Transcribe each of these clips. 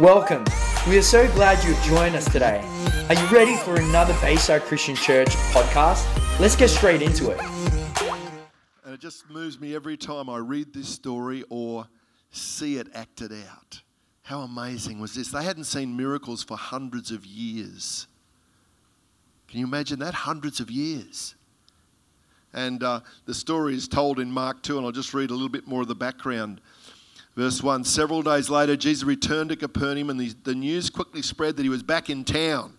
Welcome. We are so glad you've joined us today. Are you ready for another Bayside Christian Church podcast? Let's get straight into it. And it just moves me every time I read this story or see it acted out. How amazing was this? They hadn't seen miracles for hundreds of years. Can you imagine that? Hundreds of years. And uh, the story is told in Mark 2, and I'll just read a little bit more of the background. Verse 1 Several days later, Jesus returned to Capernaum, and the, the news quickly spread that he was back in town.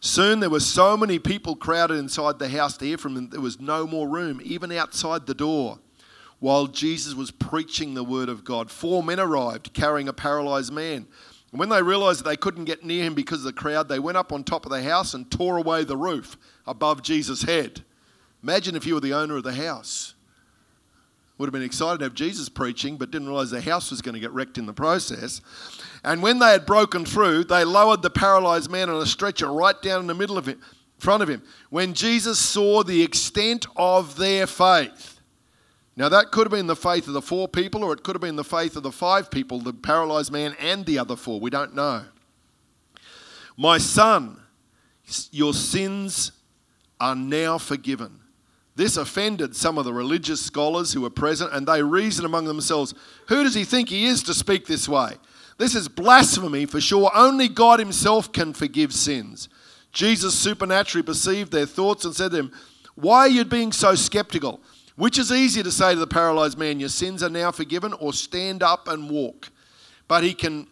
Soon there were so many people crowded inside the house to hear from him, there was no more room, even outside the door. While Jesus was preaching the word of God, four men arrived carrying a paralyzed man. And when they realized that they couldn't get near him because of the crowd, they went up on top of the house and tore away the roof above Jesus' head. Imagine if you were the owner of the house. Would have been excited to have Jesus preaching, but didn't realize the house was going to get wrecked in the process. And when they had broken through, they lowered the paralyzed man on a stretcher right down in the middle of him, front of him. When Jesus saw the extent of their faith, now, that could have been the faith of the four people, or it could have been the faith of the five people, the paralyzed man and the other four. We don't know. My son, your sins are now forgiven. This offended some of the religious scholars who were present, and they reasoned among themselves Who does he think he is to speak this way? This is blasphemy, for sure. Only God Himself can forgive sins. Jesus supernaturally perceived their thoughts and said to them, Why are you being so skeptical? Which is easier to say to the paralyzed man, Your sins are now forgiven, or stand up and walk? But he can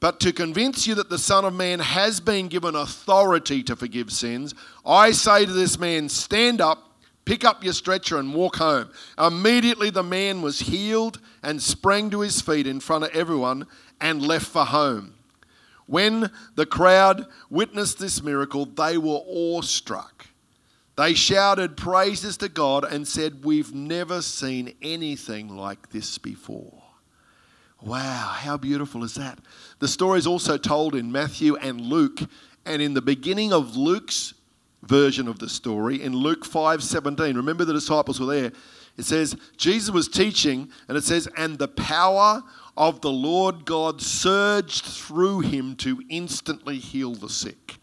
but to convince you that the Son of Man has been given authority to forgive sins, I say to this man, Stand up, pick up your stretcher, and walk home. Immediately the man was healed and sprang to his feet in front of everyone and left for home. When the crowd witnessed this miracle, they were awestruck. They shouted praises to God and said, We've never seen anything like this before. Wow, how beautiful is that? The story is also told in Matthew and Luke. And in the beginning of Luke's version of the story, in Luke 5 17, remember the disciples were there. It says, Jesus was teaching, and it says, and the power of the Lord God surged through him to instantly heal the sick.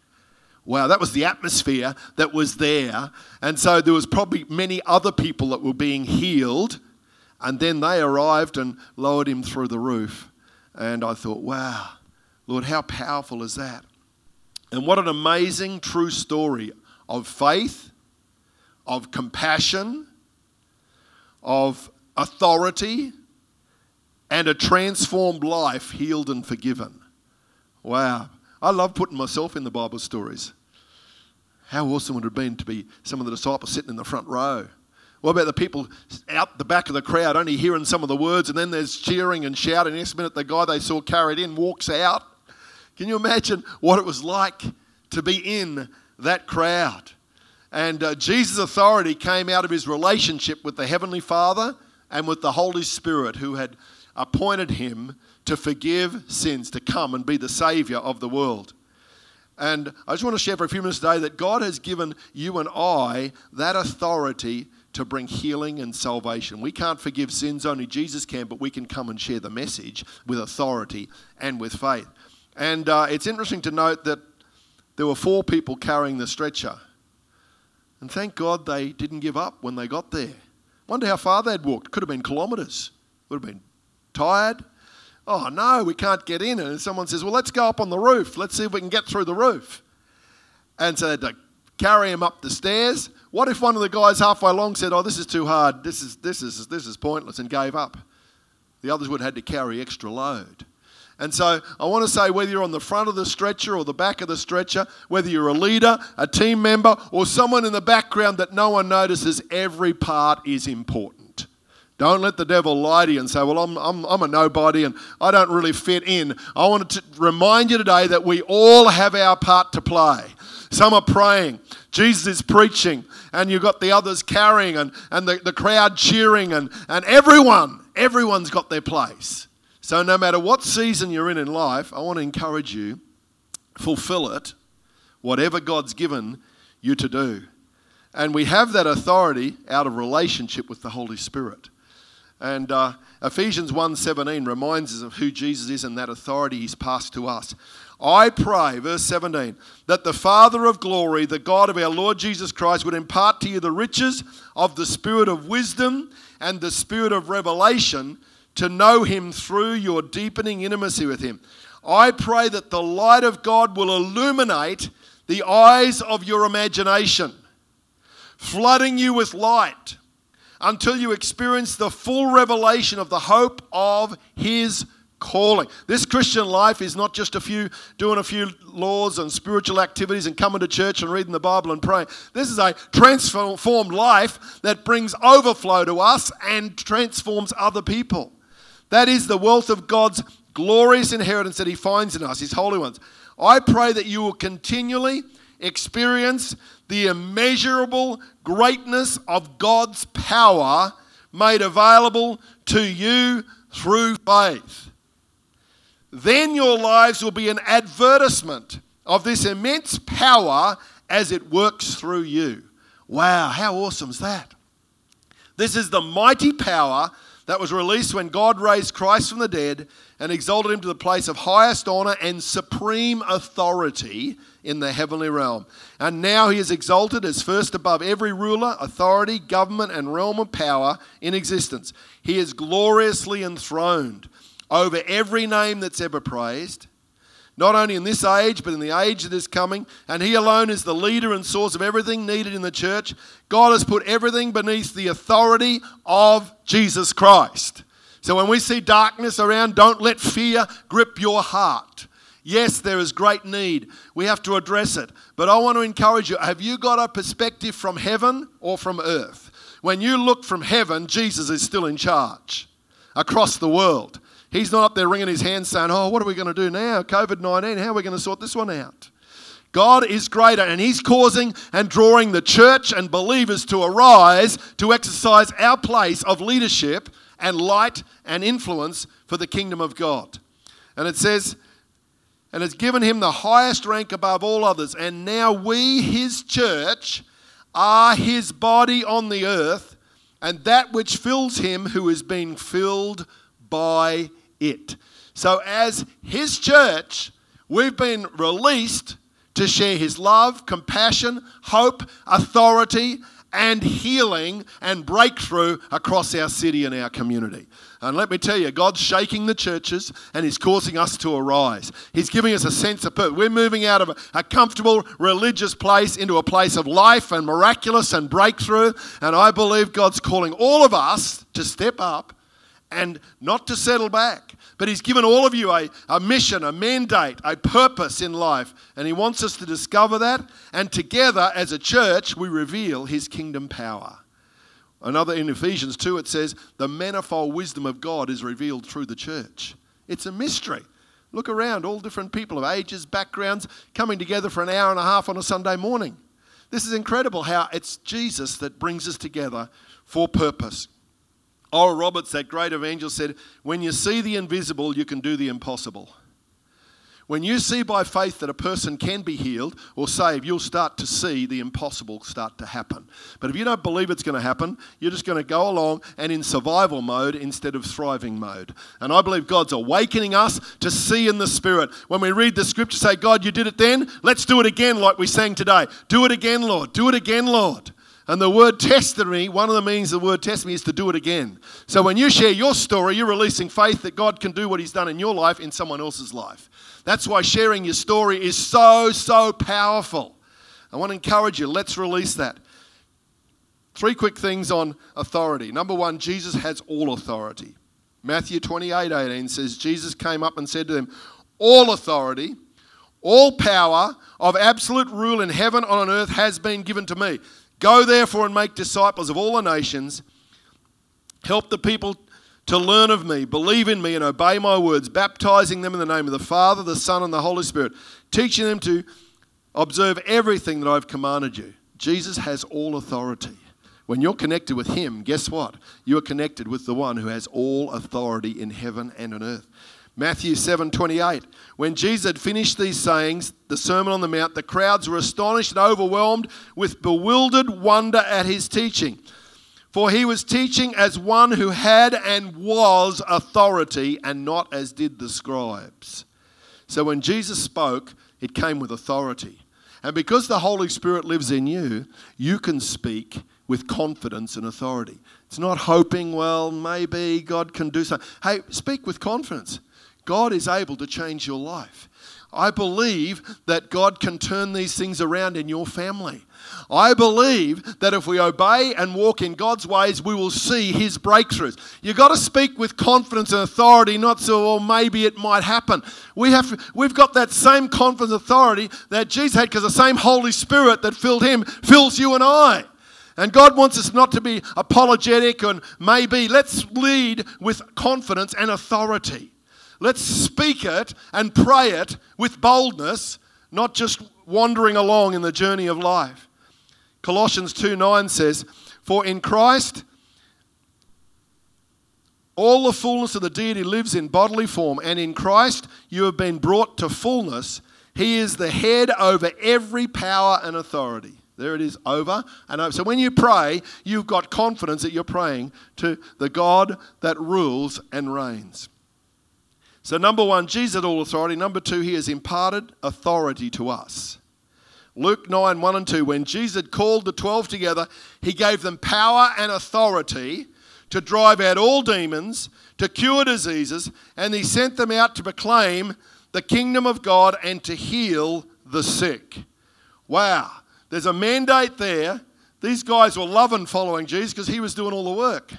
Wow, that was the atmosphere that was there. And so there was probably many other people that were being healed and then they arrived and lowered him through the roof. And I thought, wow, Lord, how powerful is that? And what an amazing true story of faith, of compassion, of authority, and a transformed life healed and forgiven. Wow. I love putting myself in the Bible stories. How awesome would it have been to be some of the disciples sitting in the front row? What about the people out the back of the crowd only hearing some of the words and then there's cheering and shouting? Next minute, the guy they saw carried in walks out. Can you imagine what it was like to be in that crowd? And uh, Jesus' authority came out of his relationship with the Heavenly Father and with the Holy Spirit, who had appointed him to forgive sins, to come and be the Savior of the world. And I just want to share for a few minutes today that God has given you and I that authority to bring healing and salvation. We can't forgive sins, only Jesus can, but we can come and share the message with authority and with faith. And uh, it's interesting to note that there were four people carrying the stretcher. And thank God they didn't give up when they got there. Wonder how far they'd walked. Could have been kilometres. Would have been tired. Oh no, we can't get in. And someone says, Well, let's go up on the roof. Let's see if we can get through the roof. And so they carry him up the stairs. What if one of the guys halfway along said, "Oh, this is too hard. This is this is this is pointless," and gave up? The others would have had to carry extra load. And so I want to say whether you're on the front of the stretcher or the back of the stretcher, whether you're a leader, a team member, or someone in the background that no one notices, every part is important. Don't let the devil lie to you and say, Well, I'm, I'm, I'm a nobody and I don't really fit in. I want to remind you today that we all have our part to play. Some are praying, Jesus is preaching, and you've got the others carrying, and, and the, the crowd cheering, and, and everyone, everyone's got their place. So, no matter what season you're in in life, I want to encourage you fulfill it, whatever God's given you to do. And we have that authority out of relationship with the Holy Spirit. And uh, Ephesians 1:17 reminds us of who Jesus is and that authority he's passed to us. I pray, verse 17, that the Father of glory, the God of our Lord Jesus Christ, would impart to you the riches of the spirit of wisdom and the spirit of revelation to know him through your deepening intimacy with him. I pray that the light of God will illuminate the eyes of your imagination, flooding you with light until you experience the full revelation of the hope of his calling. This Christian life is not just a few doing a few laws and spiritual activities and coming to church and reading the Bible and praying. This is a transformed life that brings overflow to us and transforms other people. That is the wealth of God's glorious inheritance that He finds in us, His holy ones. I pray that you will continually experience the immeasurable greatness of God's power made available to you through faith then your lives will be an advertisement of this immense power as it works through you. Wow, how awesome is that? This is the mighty power that was released when God raised Christ from the dead and exalted him to the place of highest honor and supreme authority in the heavenly realm. And now he is exalted as first above every ruler, authority, government, and realm of power in existence. He is gloriously enthroned over every name that's ever praised, not only in this age, but in the age that is coming. And He alone is the leader and source of everything needed in the church. God has put everything beneath the authority of Jesus Christ. So when we see darkness around, don't let fear grip your heart. Yes, there is great need. We have to address it. But I want to encourage you have you got a perspective from heaven or from earth? When you look from heaven, Jesus is still in charge across the world. He's not up there wringing his hands saying, Oh, what are we going to do now? COVID 19, how are we going to sort this one out? God is greater and He's causing and drawing the church and believers to arise to exercise our place of leadership and light and influence for the kingdom of God. And it says, and has given him the highest rank above all others. And now we, his church, are his body on the earth, and that which fills him who is being filled by it. So, as His church, we've been released to share His love, compassion, hope, authority, and healing and breakthrough across our city and our community. And let me tell you, God's shaking the churches and He's causing us to arise. He's giving us a sense of purpose. We're moving out of a, comfortable religious place into a place of life and miraculous and breakthrough. And I believe God's calling all of us to step up and not to settle back. But He's given all of you a, a mission, a mandate, a purpose in life. And He wants us to discover that. And together, as a church, we reveal His kingdom power. Another in Ephesians 2, it says, The manifold wisdom of God is revealed through the church. It's a mystery. Look around, all different people of ages, backgrounds, coming together for an hour and a half on a Sunday morning. This is incredible how it's Jesus that brings us together for purpose. Oral Roberts, that great evangelist, said, When you see the invisible, you can do the impossible. When you see by faith that a person can be healed or saved, you'll start to see the impossible start to happen. But if you don't believe it's going to happen, you're just going to go along and in survival mode instead of thriving mode. And I believe God's awakening us to see in the Spirit. When we read the scripture, say, God, you did it then, let's do it again, like we sang today. Do it again, Lord. Do it again, Lord. And the word testimony, one of the meanings of the word testimony is to do it again. So when you share your story, you're releasing faith that God can do what He's done in your life in someone else's life. That's why sharing your story is so, so powerful. I want to encourage you, let's release that. Three quick things on authority. Number one, Jesus has all authority. Matthew 28 18 says, Jesus came up and said to them, All authority, all power of absolute rule in heaven and on earth has been given to me. Go therefore and make disciples of all the nations. Help the people to learn of me, believe in me, and obey my words, baptizing them in the name of the Father, the Son, and the Holy Spirit, teaching them to observe everything that I've commanded you. Jesus has all authority. When you're connected with Him, guess what? You are connected with the one who has all authority in heaven and on earth. Matthew 7 28. When Jesus had finished these sayings, the Sermon on the Mount, the crowds were astonished and overwhelmed with bewildered wonder at his teaching. For he was teaching as one who had and was authority, and not as did the scribes. So when Jesus spoke, it came with authority. And because the Holy Spirit lives in you, you can speak with confidence and authority. It's not hoping, well, maybe God can do something. Hey, speak with confidence. God is able to change your life. I believe that God can turn these things around in your family. I believe that if we obey and walk in God's ways, we will see His breakthroughs. You've got to speak with confidence and authority, not so, well, maybe it might happen. We have, we've got that same confidence and authority that Jesus had because the same Holy Spirit that filled Him fills you and I. And God wants us not to be apologetic and maybe. Let's lead with confidence and authority. Let's speak it and pray it with boldness, not just wandering along in the journey of life. Colossians 2 9 says, For in Christ all the fullness of the deity lives in bodily form, and in Christ you have been brought to fullness. He is the head over every power and authority. There it is, over and over. So when you pray, you've got confidence that you're praying to the God that rules and reigns. So, number one, Jesus had all authority. Number two, he has imparted authority to us. Luke 9 1 and 2, when Jesus had called the 12 together, he gave them power and authority to drive out all demons, to cure diseases, and he sent them out to proclaim the kingdom of God and to heal the sick. Wow, there's a mandate there. These guys were loving following Jesus because he was doing all the work.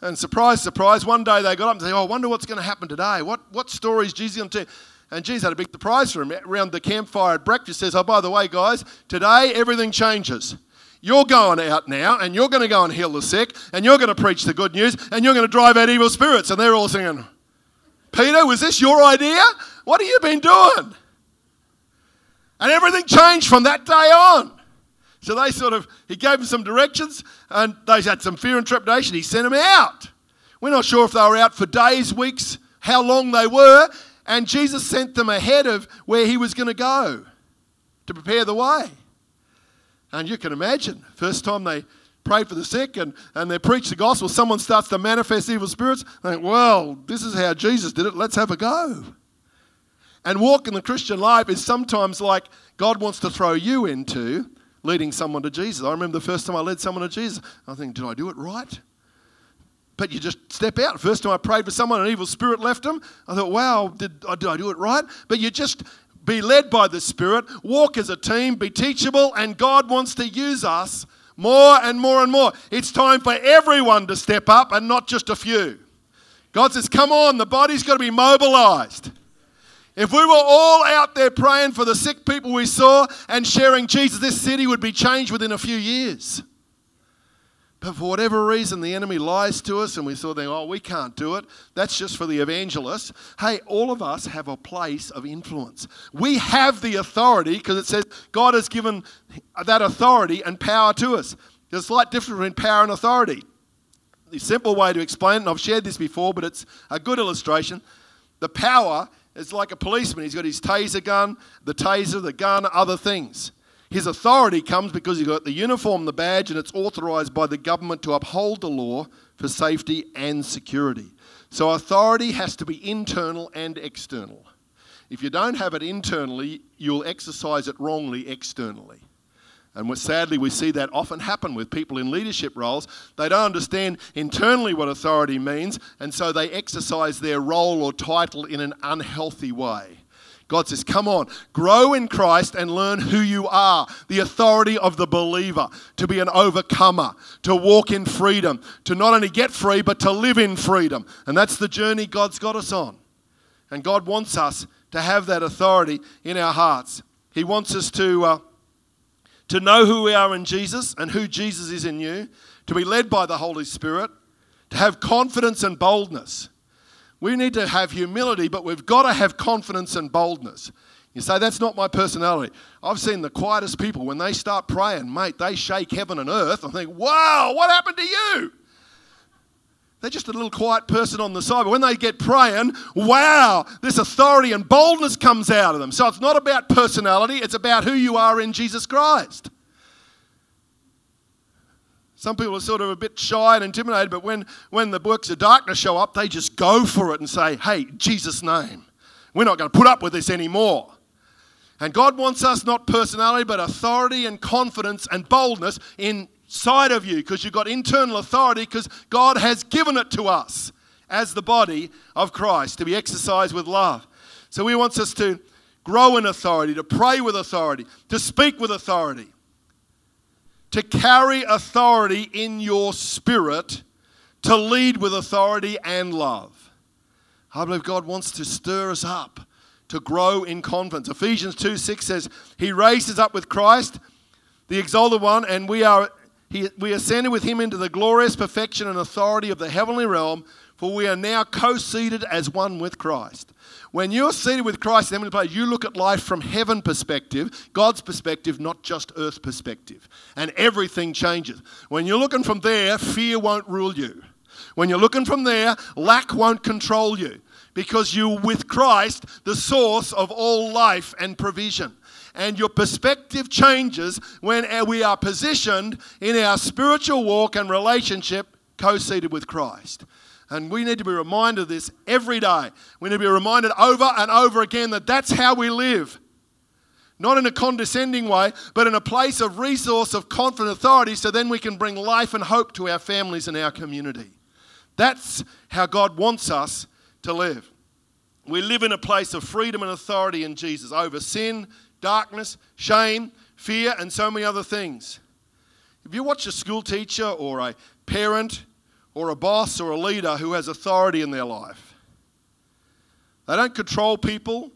And surprise, surprise, one day they got up and said, Oh, I wonder what's going to happen today. What, what story is Jesus going to tell? And Jesus had a big surprise for him. Around the campfire at breakfast says, Oh, by the way, guys, today everything changes. You're going out now and you're going to go and heal the sick and you're going to preach the good news and you're going to drive out evil spirits. And they're all singing, Peter, was this your idea? What have you been doing? And everything changed from that day on. So they sort of, he gave them some directions and they had some fear and trepidation. He sent them out. We're not sure if they were out for days, weeks, how long they were. And Jesus sent them ahead of where he was going to go to prepare the way. And you can imagine, first time they pray for the sick and, and they preach the gospel, someone starts to manifest evil spirits. They think, well, this is how Jesus did it. Let's have a go. And walking the Christian life is sometimes like God wants to throw you into leading someone to Jesus. I remember the first time I led someone to Jesus, I think, did I do it right? But you just step out. First time I prayed for someone, an evil spirit left them. I thought, wow, did, uh, did I do it right? But you just be led by the Spirit, walk as a team, be teachable, and God wants to use us more and more and more. It's time for everyone to step up and not just a few. God says, come on, the body's got to be mobilized. If we were all out there praying for the sick people we saw and sharing Jesus, this city would be changed within a few years. But for whatever reason, the enemy lies to us, and we sort of think, oh, we can't do it. That's just for the evangelists. Hey, all of us have a place of influence. We have the authority because it says God has given that authority and power to us. There's a slight difference between power and authority. The simple way to explain it, and I've shared this before, but it's a good illustration. The power it's like a policeman. He's got his taser gun, the taser, the gun, other things. His authority comes because he's got the uniform, the badge, and it's authorized by the government to uphold the law for safety and security. So authority has to be internal and external. If you don't have it internally, you'll exercise it wrongly externally. And sadly, we see that often happen with people in leadership roles. They don't understand internally what authority means, and so they exercise their role or title in an unhealthy way. God says, Come on, grow in Christ and learn who you are the authority of the believer, to be an overcomer, to walk in freedom, to not only get free, but to live in freedom. And that's the journey God's got us on. And God wants us to have that authority in our hearts. He wants us to. Uh, to know who we are in Jesus and who Jesus is in you, to be led by the Holy Spirit, to have confidence and boldness. We need to have humility, but we've got to have confidence and boldness. You say, that's not my personality. I've seen the quietest people, when they start praying, mate, they shake heaven and earth. I think, wow, what happened to you? They're just a little quiet person on the side. But when they get praying, wow, this authority and boldness comes out of them. So it's not about personality, it's about who you are in Jesus Christ. Some people are sort of a bit shy and intimidated, but when, when the works of darkness show up, they just go for it and say, hey, Jesus' name. We're not going to put up with this anymore. And God wants us not personality, but authority and confidence and boldness inside of you because you've got internal authority because God has given it to us as the body of Christ to be exercised with love. So He wants us to grow in authority, to pray with authority, to speak with authority to carry authority in your spirit, to lead with authority and love. I believe God wants to stir us up to grow in confidence. Ephesians 2 6 says, He raised us up with Christ, the exalted one, and we are he, we ascended with him into the glorious perfection and authority of the heavenly realm, for we are now co seated as one with Christ. When you're seated with Christ in heavenly place, you look at life from heaven perspective, God's perspective, not just earth perspective. And everything changes. When you're looking from there, fear won't rule you. When you're looking from there, lack won't control you because you're with Christ, the source of all life and provision. And your perspective changes when we are positioned in our spiritual walk and relationship co seated with Christ. And we need to be reminded of this every day. We need to be reminded over and over again that that's how we live. Not in a condescending way, but in a place of resource of confident authority so then we can bring life and hope to our families and our community. That's how God wants us to live. We live in a place of freedom and authority in Jesus over sin, darkness, shame, fear, and so many other things. If you watch a school teacher or a parent or a boss or a leader who has authority in their life. They don't control people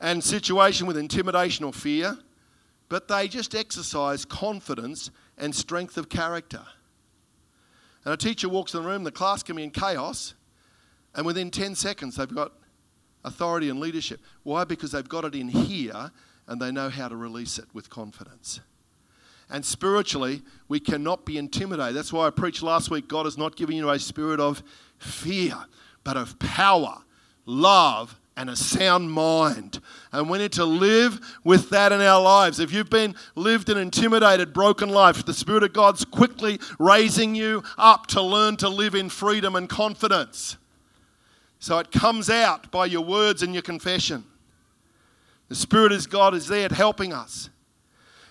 and situation with intimidation or fear, but they just exercise confidence and strength of character. And a teacher walks in the room, the class can be in chaos, and within 10 seconds they've got authority and leadership. Why? Because they've got it in here and they know how to release it with confidence. And spiritually, we cannot be intimidated. That's why I preached last week God has not given you a spirit of fear, but of power, love, and a sound mind. And we need to live with that in our lives. If you've been lived an intimidated, broken life, the Spirit of God's quickly raising you up to learn to live in freedom and confidence. So it comes out by your words and your confession. The Spirit of God is there helping us.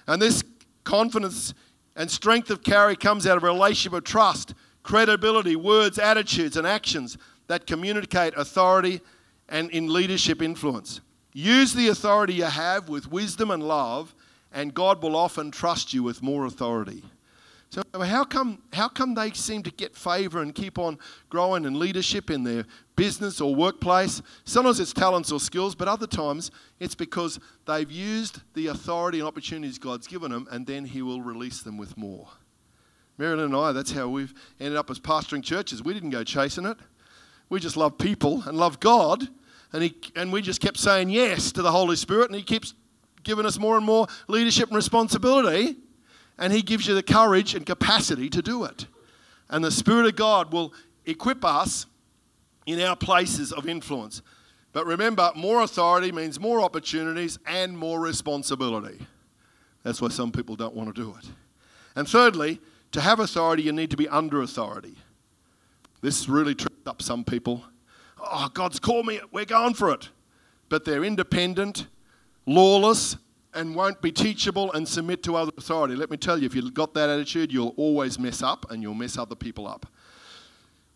And this Confidence and strength of carry comes out of a relationship of trust, credibility, words, attitudes, and actions that communicate authority and in leadership influence. Use the authority you have with wisdom and love, and God will often trust you with more authority. So how come how come they seem to get favor and keep on growing in leadership in their business or workplace? Sometimes it's talents or skills, but other times it's because they've used the authority and opportunities God's given them, and then He will release them with more. Marilyn and I, that's how we've ended up as pastoring churches. We didn't go chasing it. We just love people and love God, and he and we just kept saying yes to the Holy Spirit, and He keeps giving us more and more leadership and responsibility and He gives you the courage and capacity to do it. And the Spirit of God will equip us in our places of influence. But remember, more authority means more opportunities and more responsibility. That's why some people don't want to do it. And thirdly, to have authority, you need to be under authority. This really tripped up some people. Oh, God's called me, we're going for it. But they're independent, lawless, and won't be teachable and submit to other authority. Let me tell you, if you've got that attitude, you'll always mess up and you'll mess other people up.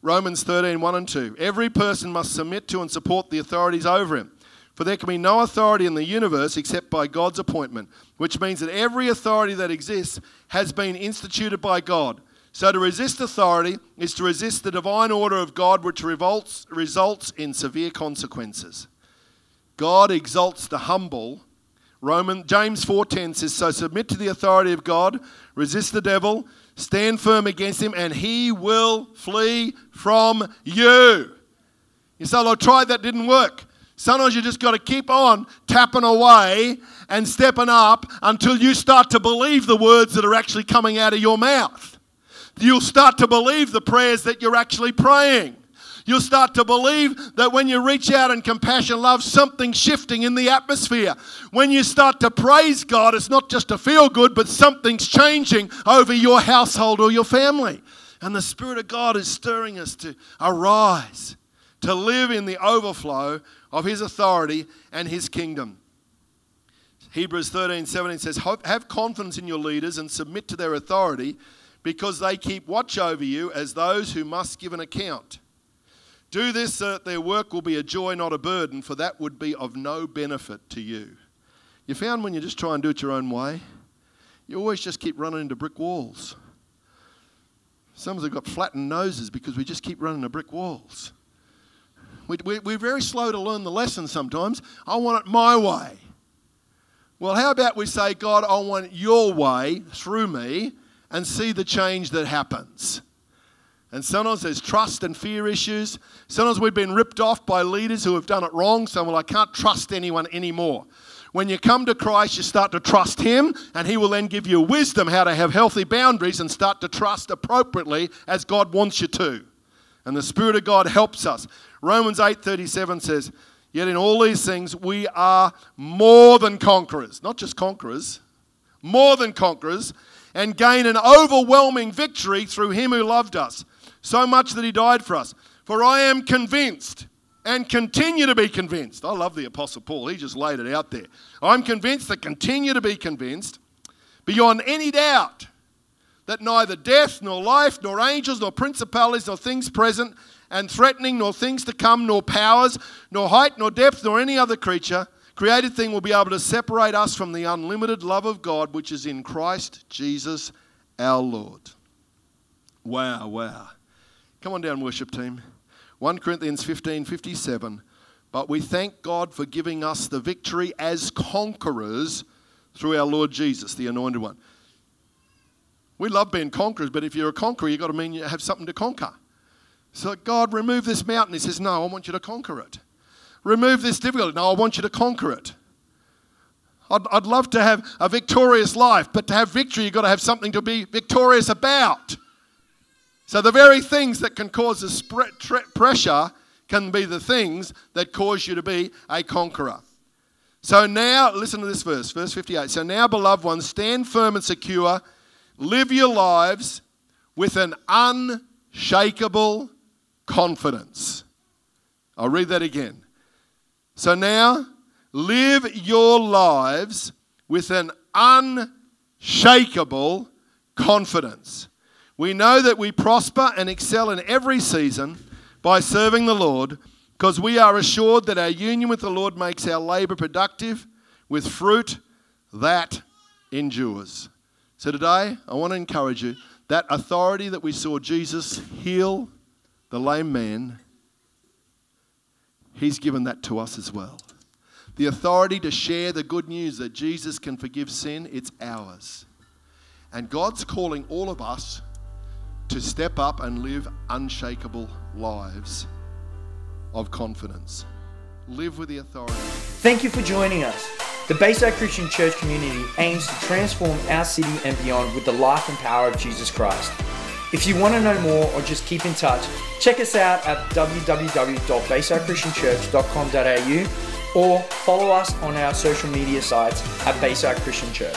Romans 13, 1 and 2. Every person must submit to and support the authorities over him. For there can be no authority in the universe except by God's appointment, which means that every authority that exists has been instituted by God. So to resist authority is to resist the divine order of God, which revolts, results in severe consequences. God exalts the humble Roman James 4:10 says, "So submit to the authority of God, resist the devil, stand firm against him, and he will flee from you." You say, "I tried that, didn't work." Sometimes you just got to keep on tapping away and stepping up until you start to believe the words that are actually coming out of your mouth. You'll start to believe the prayers that you're actually praying. You'll start to believe that when you reach out in compassion, love, something's shifting in the atmosphere. When you start to praise God, it's not just to feel good, but something's changing over your household or your family. And the Spirit of God is stirring us to arise, to live in the overflow of His authority and His kingdom. Hebrews 13 17 says, Have confidence in your leaders and submit to their authority because they keep watch over you as those who must give an account. Do this so that their work will be a joy, not a burden, for that would be of no benefit to you. You found when you just try and do it your own way, you always just keep running into brick walls. Some of us have got flattened noses because we just keep running into brick walls. We, we, we're very slow to learn the lesson sometimes. I want it my way. Well, how about we say, God, I want your way through me and see the change that happens? And sometimes there's trust and fear issues. Sometimes we've been ripped off by leaders who have done it wrong. So, well, I can't trust anyone anymore. When you come to Christ, you start to trust Him, and He will then give you wisdom how to have healthy boundaries and start to trust appropriately as God wants you to. And the Spirit of God helps us. Romans 8:37 says, Yet in all these things we are more than conquerors, not just conquerors, more than conquerors, and gain an overwhelming victory through him who loved us, so much that he died for us. For I am convinced and continue to be convinced. I love the Apostle Paul, he just laid it out there. I'm convinced that continue to be convinced beyond any doubt that neither death, nor life, nor angels, nor principalities, nor things present and threatening, nor things to come, nor powers, nor height, nor depth, nor any other creature, created thing will be able to separate us from the unlimited love of God which is in Christ Jesus our Lord. Wow, wow. Come on down, worship team. 1 Corinthians 15 57. But we thank God for giving us the victory as conquerors through our Lord Jesus, the anointed one. We love being conquerors, but if you're a conqueror, you've got to mean you have something to conquer. So, God, remove this mountain. He says, No, I want you to conquer it. Remove this difficulty. No, I want you to conquer it. I'd, I'd love to have a victorious life, but to have victory, you've got to have something to be victorious about. So, the very things that can cause a us pressure can be the things that cause you to be a conqueror. So now, listen to this verse, verse 58. So now, beloved ones, stand firm and secure, live your lives with an unshakable confidence. I'll read that again. So now, live your lives with an unshakable confidence. We know that we prosper and excel in every season by serving the Lord because we are assured that our union with the Lord makes our labor productive with fruit that endures. So today, I want to encourage you that authority that we saw Jesus heal the lame man, he's given that to us as well. The authority to share the good news that Jesus can forgive sin, it's ours. And God's calling all of us to step up and live unshakable lives of confidence. Live with the authority. Thank you for joining us. The Bayside Christian Church community aims to transform our city and beyond with the life and power of Jesus Christ. If you want to know more or just keep in touch, check us out at www.baysidechristianchurch.com.au or follow us on our social media sites at Bayside Christian Church.